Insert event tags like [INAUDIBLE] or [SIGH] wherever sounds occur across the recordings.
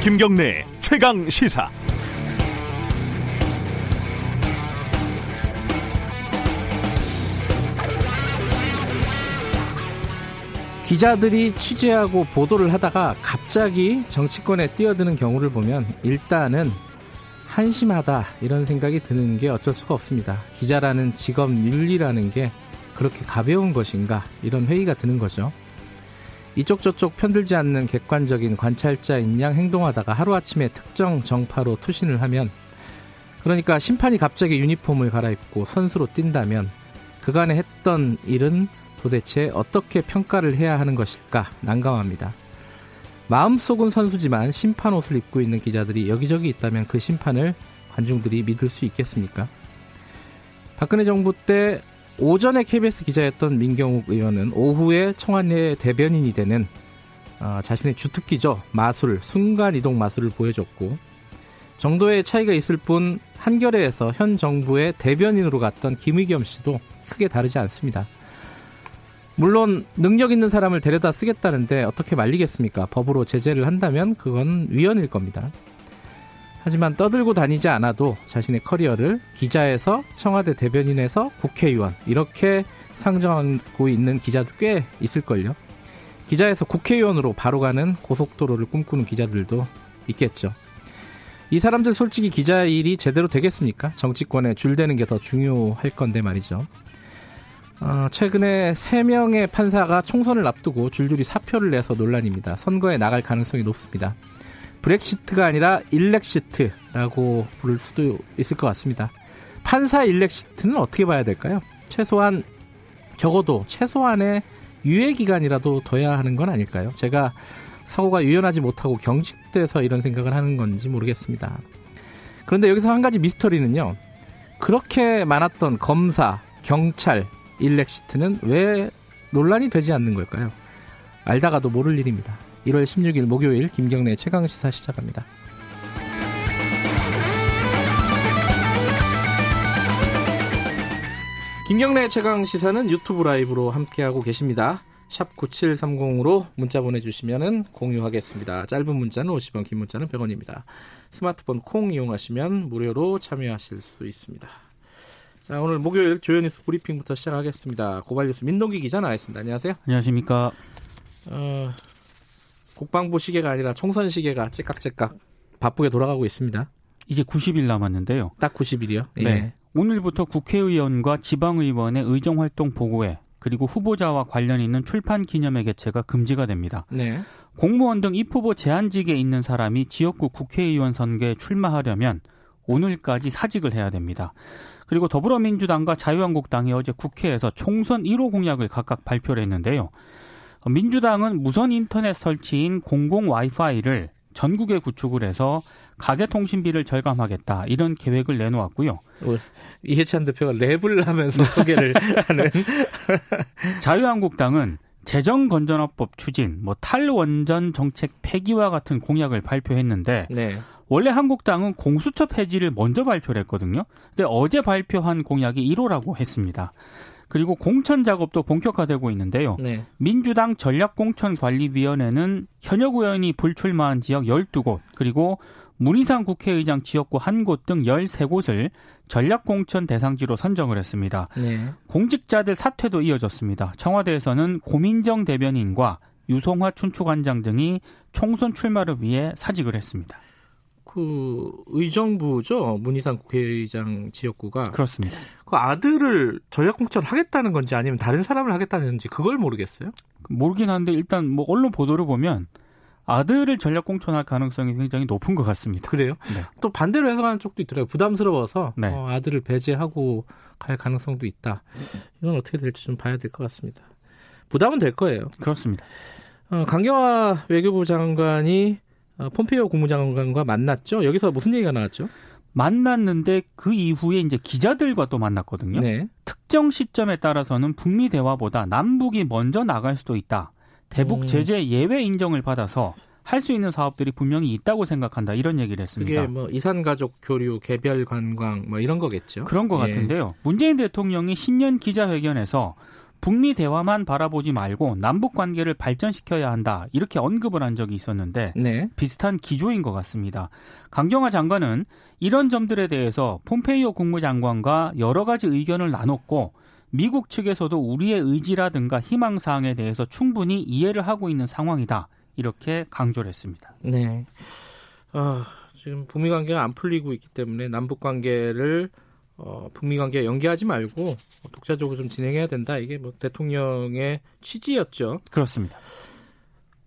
김경래 최강 시사. 기자들이 취재하고 보도를 하다가 갑자기 정치권에 뛰어드는 경우를 보면 일단은 한심하다 이런 생각이 드는 게 어쩔 수가 없습니다. 기자라는 직업 윤리라는 게 그렇게 가벼운 것인가 이런 회의가 드는 거죠. 이쪽 저쪽 편들지 않는 객관적인 관찰자인 양 행동하다가 하루아침에 특정 정파로 투신을 하면 그러니까 심판이 갑자기 유니폼을 갈아입고 선수로 뛴다면 그간에 했던 일은 도대체 어떻게 평가를 해야 하는 것일까 난감합니다. 마음속은 선수지만 심판 옷을 입고 있는 기자들이 여기저기 있다면 그 심판을 관중들이 믿을 수 있겠습니까? 박근혜 정부 때 오전에 KBS 기자였던 민경욱 의원은 오후에 청와대 대변인이 되는 어, 자신의 주특기죠 마술 순간 이동 마술을 보여줬고 정도의 차이가 있을 뿐 한겨레에서 현 정부의 대변인으로 갔던 김의겸 씨도 크게 다르지 않습니다. 물론 능력 있는 사람을 데려다 쓰겠다는데 어떻게 말리겠습니까? 법으로 제재를 한다면 그건 위헌일 겁니다. 하지만 떠들고 다니지 않아도 자신의 커리어를 기자에서 청와대 대변인에서 국회의원 이렇게 상정하고 있는 기자도 꽤 있을걸요. 기자에서 국회의원으로 바로 가는 고속도로를 꿈꾸는 기자들도 있겠죠. 이 사람들 솔직히 기자 일이 제대로 되겠습니까? 정치권에 줄대는 게 더 중요할 건데 말이죠. 어, 최근에 3명의 판사가 총선을 앞두고 줄줄이 사표를 내서 논란입니다. 선거에 나갈 가능성이 높습니다. 브렉시트가 아니라 일렉시트라고 부를 수도 있을 것 같습니다. 판사 일렉시트는 어떻게 봐야 될까요? 최소한 적어도 최소한의 유예 기간이라도 둬야 하는 건 아닐까요? 제가 사고가 유연하지 못하고 경직돼서 이런 생각을 하는 건지 모르겠습니다. 그런데 여기서 한 가지 미스터리는요. 그렇게 많았던 검사, 경찰, 일렉시트는 왜 논란이 되지 않는 걸까요? 알다가도 모를 일입니다. 1월 16일 목요일 김경래 최강 시사 시작합니다. 김경래 최강 시사는 유튜브 라이브로 함께하고 계십니다. 샵 9730으로 문자 보내주시면 공유하겠습니다. 짧은 문자는 50원, 긴 문자는 100원입니다. 스마트폰 콩 이용하시면 무료로 참여하실 수 있습니다. 자, 오늘 목요일 주요 뉴스 브리핑부터 시작하겠습니다. 고발 뉴스 민동기 기자 나와있습니다. 안녕하세요. 안녕하십니까. 어, 국방부 시계가 아니라 총선 시계가 째깍째깍 바쁘게 돌아가고 있습니다. 이제 90일 남았는데요. 딱 90일이요? 네. 예. 오늘부터 국회의원과 지방의원의 의정활동 보고회 그리고 후보자와 관련 있는 출판 기념회 개최가 금지가 됩니다. 네. 공무원 등 입후보 제한직에 있는 사람이 지역구 국회의원 선거에 출마하려면 오늘까지 사직을 해야 됩니다. 그리고 더불어민주당과 자유한국당이 어제 국회에서 총선 1호 공약을 각각 발표를 했는데요. 민주당은 무선 인터넷 설치인 공공 와이파이를 전국에 구축을 해서 가계통신비를 절감하겠다 이런 계획을 내놓았고요. 어, 이해찬 대표가 랩을 하면서 [LAUGHS] 소개를 하는 [LAUGHS] 자유한국당은 재정 건전화법 추진, 뭐 탈원전 정책 폐기와 같은 공약을 발표했는데 네. 원래 한국당은 공수처 폐지를 먼저 발표를 했거든요. 근데 어제 발표한 공약이 1호라고 했습니다. 그리고 공천 작업도 본격화되고 있는데요. 네. 민주당 전략공천관리위원회는 현역 의원이 불출마한 지역 12곳, 그리고 문희상 국회의장 지역구 한 곳 등 13곳을 전략공천 대상지로 선정을 했습니다. 네. 공직자들 사퇴도 이어졌습니다. 청와대에서는 고민정 대변인과 유송화 춘추관장 등이 총선 출마를 위해 사직을 했습니다. 그 의정부죠 문희상 국회의장 지역구가 그렇습니다. 그 아들을 전략공천 하겠다는 건지 아니면 다른 사람을 하겠다는지 그걸 모르겠어요. 모르긴 한데 일단 뭐 언론 보도를 보면 아들을 전략 공천할 가능성이 굉장히 높은 것 같습니다. 그래요? 네. 또 반대로 해석하는 쪽도 있더라고요. 부담스러워서 네. 어, 아들을 배제하고 갈 가능성도 있다. 이건 어떻게 될지 좀 봐야 될 것 같습니다. 부담은 될 거예요. 그렇습니다. 어, 강경화 외교부 장관이 어, 폼페이오 국무장관과 만났죠. 여기서 무슨 얘기가 나왔죠? 만났는데 그 이후에 이제 기자들과 또 만났거든요. 네. 특정 시점에 따라서는 북미 대화보다 남북이 먼저 나갈 수도 있다. 대북 음. 제재 예외 인정을 받아서 할 수 있는 사업들이 분명히 있다고 생각한다 이런 얘기를 했습니다. 그게 뭐 이산 가족 교류, 개별 관광 뭐 이런 거겠죠. 그런 것 예. 같은데요. 문재인 대통령이 신년 기자회견에서 북미 대화만 바라보지 말고 남북 관계를 발전시켜야 한다 이렇게 언급을 한 적이 있었는데 네. 비슷한 기조인 것 같습니다. 강경화 장관은 이런 점들에 대해서 폼페이오 국무장관과 여러 가지 의견을 나눴고 미국 측에서도 우리의 의지라든가 희망 사항에 대해서 충분히 이해를 하고 있는 상황이다 이렇게 강조를 했습니다. 네. 아, 지금 북미 관계가 안 풀리고 있기 때문에 남북 관계를 어, 북미 관계 연계하지 말고 독자적으로 좀 진행해야 된다. 이게 뭐 대통령의 취지였죠. 그렇습니다.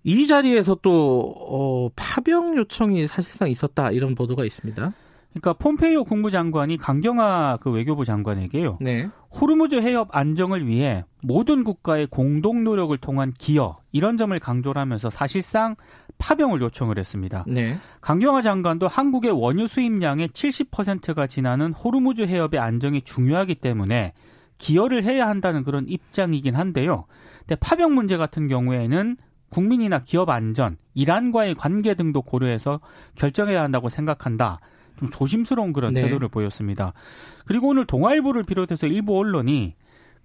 이 자리에서 또 어, 파병 요청이 사실상 있었다 이런 보도가 있습니다. 그러니까 폼페이오 국무장관이 강경화 그 외교부 장관에게요. 네. 호르무즈 해협 안정을 위해 모든 국가의 공동 노력을 통한 기여 이런 점을 강조를 하면서 사실상 파병을 요청을 했습니다. 네. 강경화 장관도 한국의 원유 수입량의 70%가 지나는 호르무즈 해협의 안정이 중요하기 때문에 기여를 해야 한다는 그런 입장이긴 한데요. 근데 파병 문제 같은 경우에는 국민이나 기업 안전, 이란과의 관계 등도 고려해서 결정해야 한다고 생각한다. 좀 조심스러운 그런 네. 태도를 보였습니다. 그리고 오늘 동아일보를 비롯해서 일부 언론이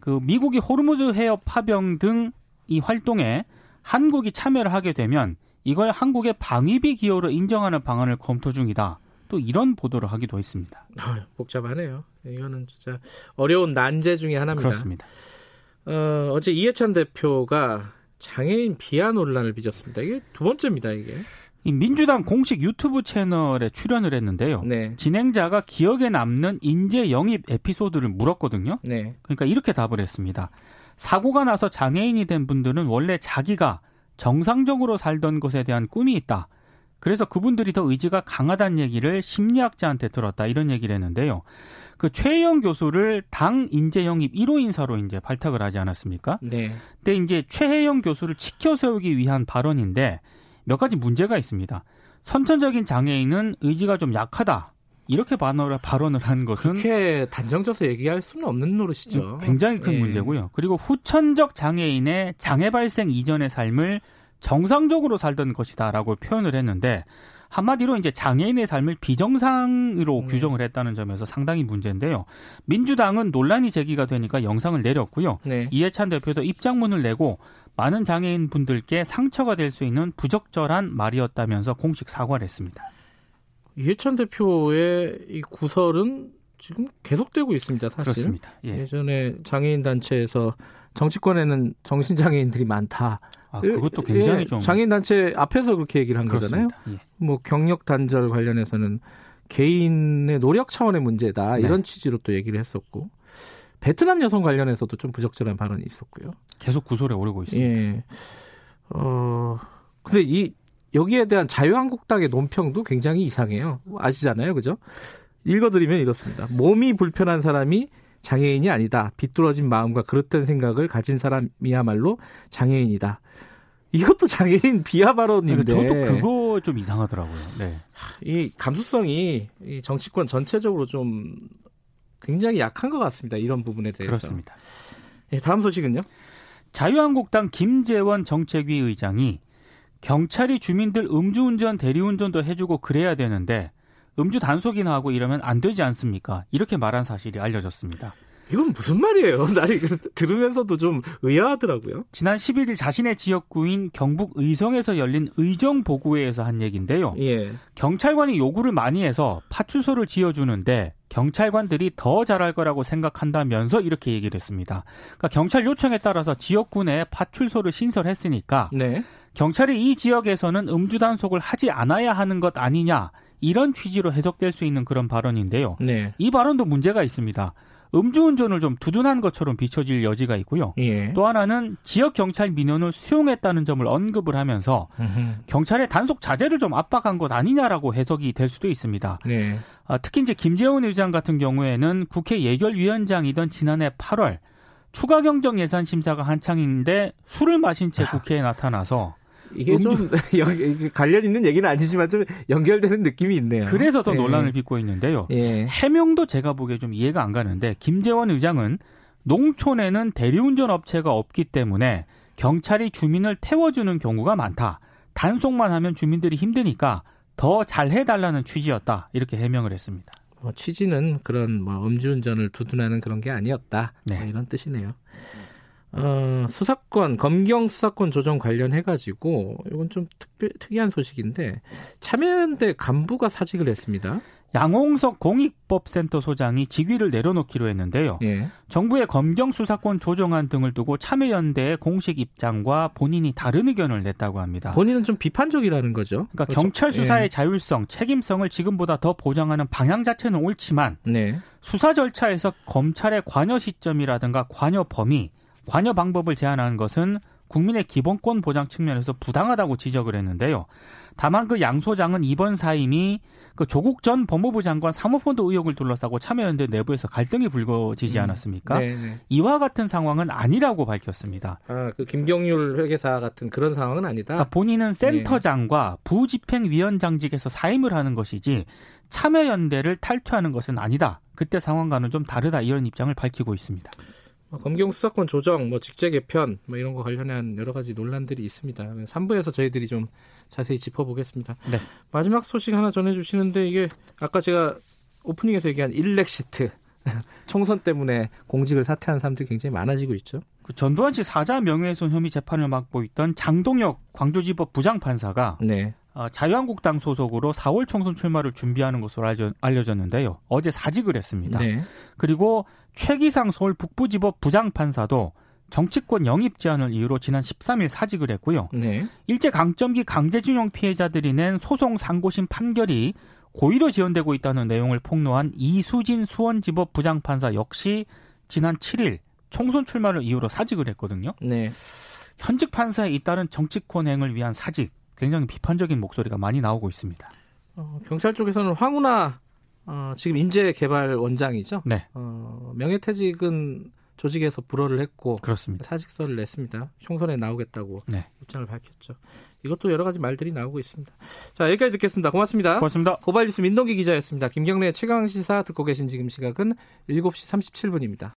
그 미국이 호르무즈 해협 파병 등 이 활동에 한국이 참여를 하게 되면 이걸 한국의 방위비 기여로 인정하는 방안을 검토 중이다. 또 이런 보도를 하기도 했습니다. 아, 복잡하네요. 이거는 진짜 어려운 난제 중의 하나입니다. 그렇습니다. 어, 어제 이해찬 대표가 장애인 비하 논란을 빚었습니다. 이게 두 번째입니다, 이게. 이 민주당 공식 유튜브 채널에 출연을 했는데요. 네. 진행자가 기억에 남는 인재 영입 에피소드를 물었거든요. 네. 그러니까 이렇게 답을 했습니다. 사고가 나서 장애인이 된 분들은 원래 자기가 정상적으로 살던 것에 대한 꿈이 있다. 그래서 그분들이 더 의지가 강하다는 얘기를 심리학자한테 들었다. 이런 얘기를 했는데요. 그 최영 교수를 당 인재 영입 1호 인사로 이제 발탁을 하지 않았습니까? 네. 근데 이제 최혜영 교수를 치켜 세우기 위한 발언인데 몇 가지 문제가 있습니다. 선천적인 장애인은 의지가 좀 약하다. 이렇게 발언을, 발언을 한 것은 그렇게 단정져서 얘기할 수는 없는 노릇이죠. 굉장히 큰 예. 문제고요. 그리고 후천적 장애인의 장애 발생 이전의 삶을 정상적으로 살던 것이다라고 표현을 했는데 한마디로 이제 장애인의 삶을 비정상으로 음. 규정을 했다는 점에서 상당히 문제인데요. 민주당은 논란이 제기가 되니까 영상을 내렸고요. 네. 이해찬 대표도 입장문을 내고 많은 장애인 분들께 상처가 될 수 있는 부적절한 말이었다면서 공식 사과를 했습니다. 이해찬 대표의 이 구설은 지금 계속되고 있습니다. 사실. 그렇습니다. 예. 전에 장애인 단체에서 정치권에는 정신장애인들이 많다. 아, 그것도 굉장히 예, 좀 장애인 단체 앞에서 그렇게 얘기를 한 그렇습니다. 거잖아요. 예. 뭐 경력 단절 관련해서는 개인의 노력 차원의 문제다 이런 네. 취지로 또 얘기를 했었고 베트남 여성 관련해서도 좀 부적절한 발언이 있었고요. 계속 구설에 오르고 있습니다. 예. 어, 근데 이, 여기에 대한 자유한국당의 논평도 굉장히 이상해요. 아시잖아요. 그죠? 읽어드리면 이렇습니다. 몸이 불편한 사람이 장애인이 아니다. 비뚤어진 마음과 그릇된 생각을 가진 사람이야말로 장애인이다. 이것도 장애인 비하 발언인데. 저도 그거 좀 이상하더라고요. 네. 이 감수성이 이 정치권 전체적으로 좀 굉장히 약한 것 같습니다. 이런 부분에 대해서. 그렇습니다. 네, 다음 소식은요? 자유한국당 김재원 정책위 의장이 경찰이 주민들 음주운전, 대리운전도 해주고 그래야 되는데 음주 단속이나 하고 이러면 안 되지 않습니까? 이렇게 말한 사실이 알려졌습니다. 이건 무슨 말이에요? [LAUGHS] 나 이거 들으면서도 좀 의아하더라고요. 지난 11일 자신의 지역구인 경북 의성에서 열린 의정 보고회에서 한 얘기인데요. 예. 경찰관이 요구를 많이 해서 파출소를 지어주는데 경찰관들이 더 잘할 거라고 생각한다면서 이렇게 얘기를 했습니다. 그러니까 경찰 요청에 따라서 지역구 내에 파출소를 신설했으니까 네. 경찰이 이 지역에서는 음주 단속을 하지 않아야 하는 것 아니냐 이런 취지로 해석될 수 있는 그런 발언인데요. 네. 이 발언도 문제가 있습니다. 음주운전을 좀 두둔한 것처럼 비춰질 여지가 있고요. 예. 또 하나는 지역 경찰 민원을 수용했다는 점을 언급을 하면서 으흠. 경찰의 단속 자제를 좀 압박한 것 아니냐라고 해석이 될 수도 있습니다. 네. 아, 특히 이제 김재원 의장 같은 경우에는 국회 예결위원장이던 지난해 8월 추가 경정 예산 심사가 한창인데 술을 마신 채 국회에 나타나서 이게 음주... 좀 [LAUGHS] 관련 있는 얘기는 아니지만 좀 연결되는 느낌이 있네요. 그래서 더 예. 논란을 빚고 있는데요. 예. 해명도 제가 보기에 좀 이해가 안 가는데 김재원 의장은 농촌에는 대리운전 업체가 없기 때문에 경찰이 주민을 태워주는 경우가 많다. 단속만 하면 주민들이 힘드니까 더 잘해달라는 취지였다. 이렇게 해명을 했습니다. 뭐 취지는 그런 뭐 음주운전을 두둔하는 그런 게 아니었다. 네. 뭐 이런 뜻이네요. 어, 수사권, 검경 수사권 조정 관련해 가지고 이건 좀 특별, 특이한 소식인데 참여연대 간부가 사직을 했습니다. 양홍석 공익법센터 소장이 직위를 내려놓기로 했는데요. 예. 정부의 검경 수사권 조정안 등을 두고 참여연대의 공식 입장과 본인이 다른 의견을 냈다고 합니다. 본인은 좀 비판적이라는 거죠. 그러니까 그렇죠? 경찰 수사의 예. 자율성, 책임성을 지금보다 더 보장하는 방향 자체는 옳지만 네. 수사 절차에서 검찰의 관여 시점이라든가 관여 범위, 관여 방법을 제한하는 것은 국민의 기본권 보장 측면에서 부당하다고 지적을 했는데요. 다만 그 양 소장은 이번 사임이 그 조국 전 법무부 장관 사모펀드 의혹을 둘러싸고 참여연대 내부에서 갈등이 불거지지 음. 않았습니까? 음, 이와 같은 상황은 아니라고 밝혔습니다. 아, 그 김경률 회계사 같은 그런 상황은 아니다. 그러니까 본인은 센터장과 네. 부집행위원장직에서 사임을 하는 것이지 참여연대를 탈퇴하는 것은 아니다. 그때 상황과는 좀 다르다 이런 입장을 밝히고 있습니다. 뭐 검경 수사권 조정, 뭐 직제 개편, 뭐 이런 거 관련한 여러 가지 논란들이 있습니다. 3부에서 저희들이 좀 자세히 짚어보겠습니다. 네. 마지막 소식 하나 전해주시는데 이게 아까 제가 오프닝에서 얘기한 일렉시트 [LAUGHS] 총선 때문에 공직을 사퇴한 사람들이 굉장히 많아지고 있죠. 그 전두환 씨 사자 명예훼손 혐의 재판을 맡고 있던 장동혁 광주지법 부장판사가 네. 어, 자유한국당 소속으로 4월 총선 출마를 준비하는 것으로 알려졌는데요. 어제 사직을 했습니다. 네. 그리고 최기상 서울 북부지법 부장판사도 정치권 영입 제한을 이유로 지난 13일 사직을 했고요. 네. 일제 강점기 강제징용 피해자들이 낸 소송 상고심 판결이 고의로 지연되고 있다는 내용을 폭로한 이수진 수원지법 부장판사 역시 지난 7일 총선 출마를 이유로 사직을 했거든요. 네. 현직 판사에 잇따른 정치권 행을 위한 사직 굉장히 비판적인 목소리가 많이 나오고 있습니다. 어, 경찰 쪽에서는 황운하 어, 지금 인재개발 원장이죠. 네. 어, 명예퇴직은 조직에서 불허를 했고 그렇습니다. 사직서를 냈습니다. 총선에 나오겠다고 네. 입장을 밝혔죠. 이것도 여러 가지 말들이 나오고 있습니다. 자 여기까지 듣겠습니다. 고맙습니다. 고맙습니다. 고발뉴스 민동기 기자였습니다. 김경래 최강 시사 듣고 계신 지금 시각은 7시 37분입니다.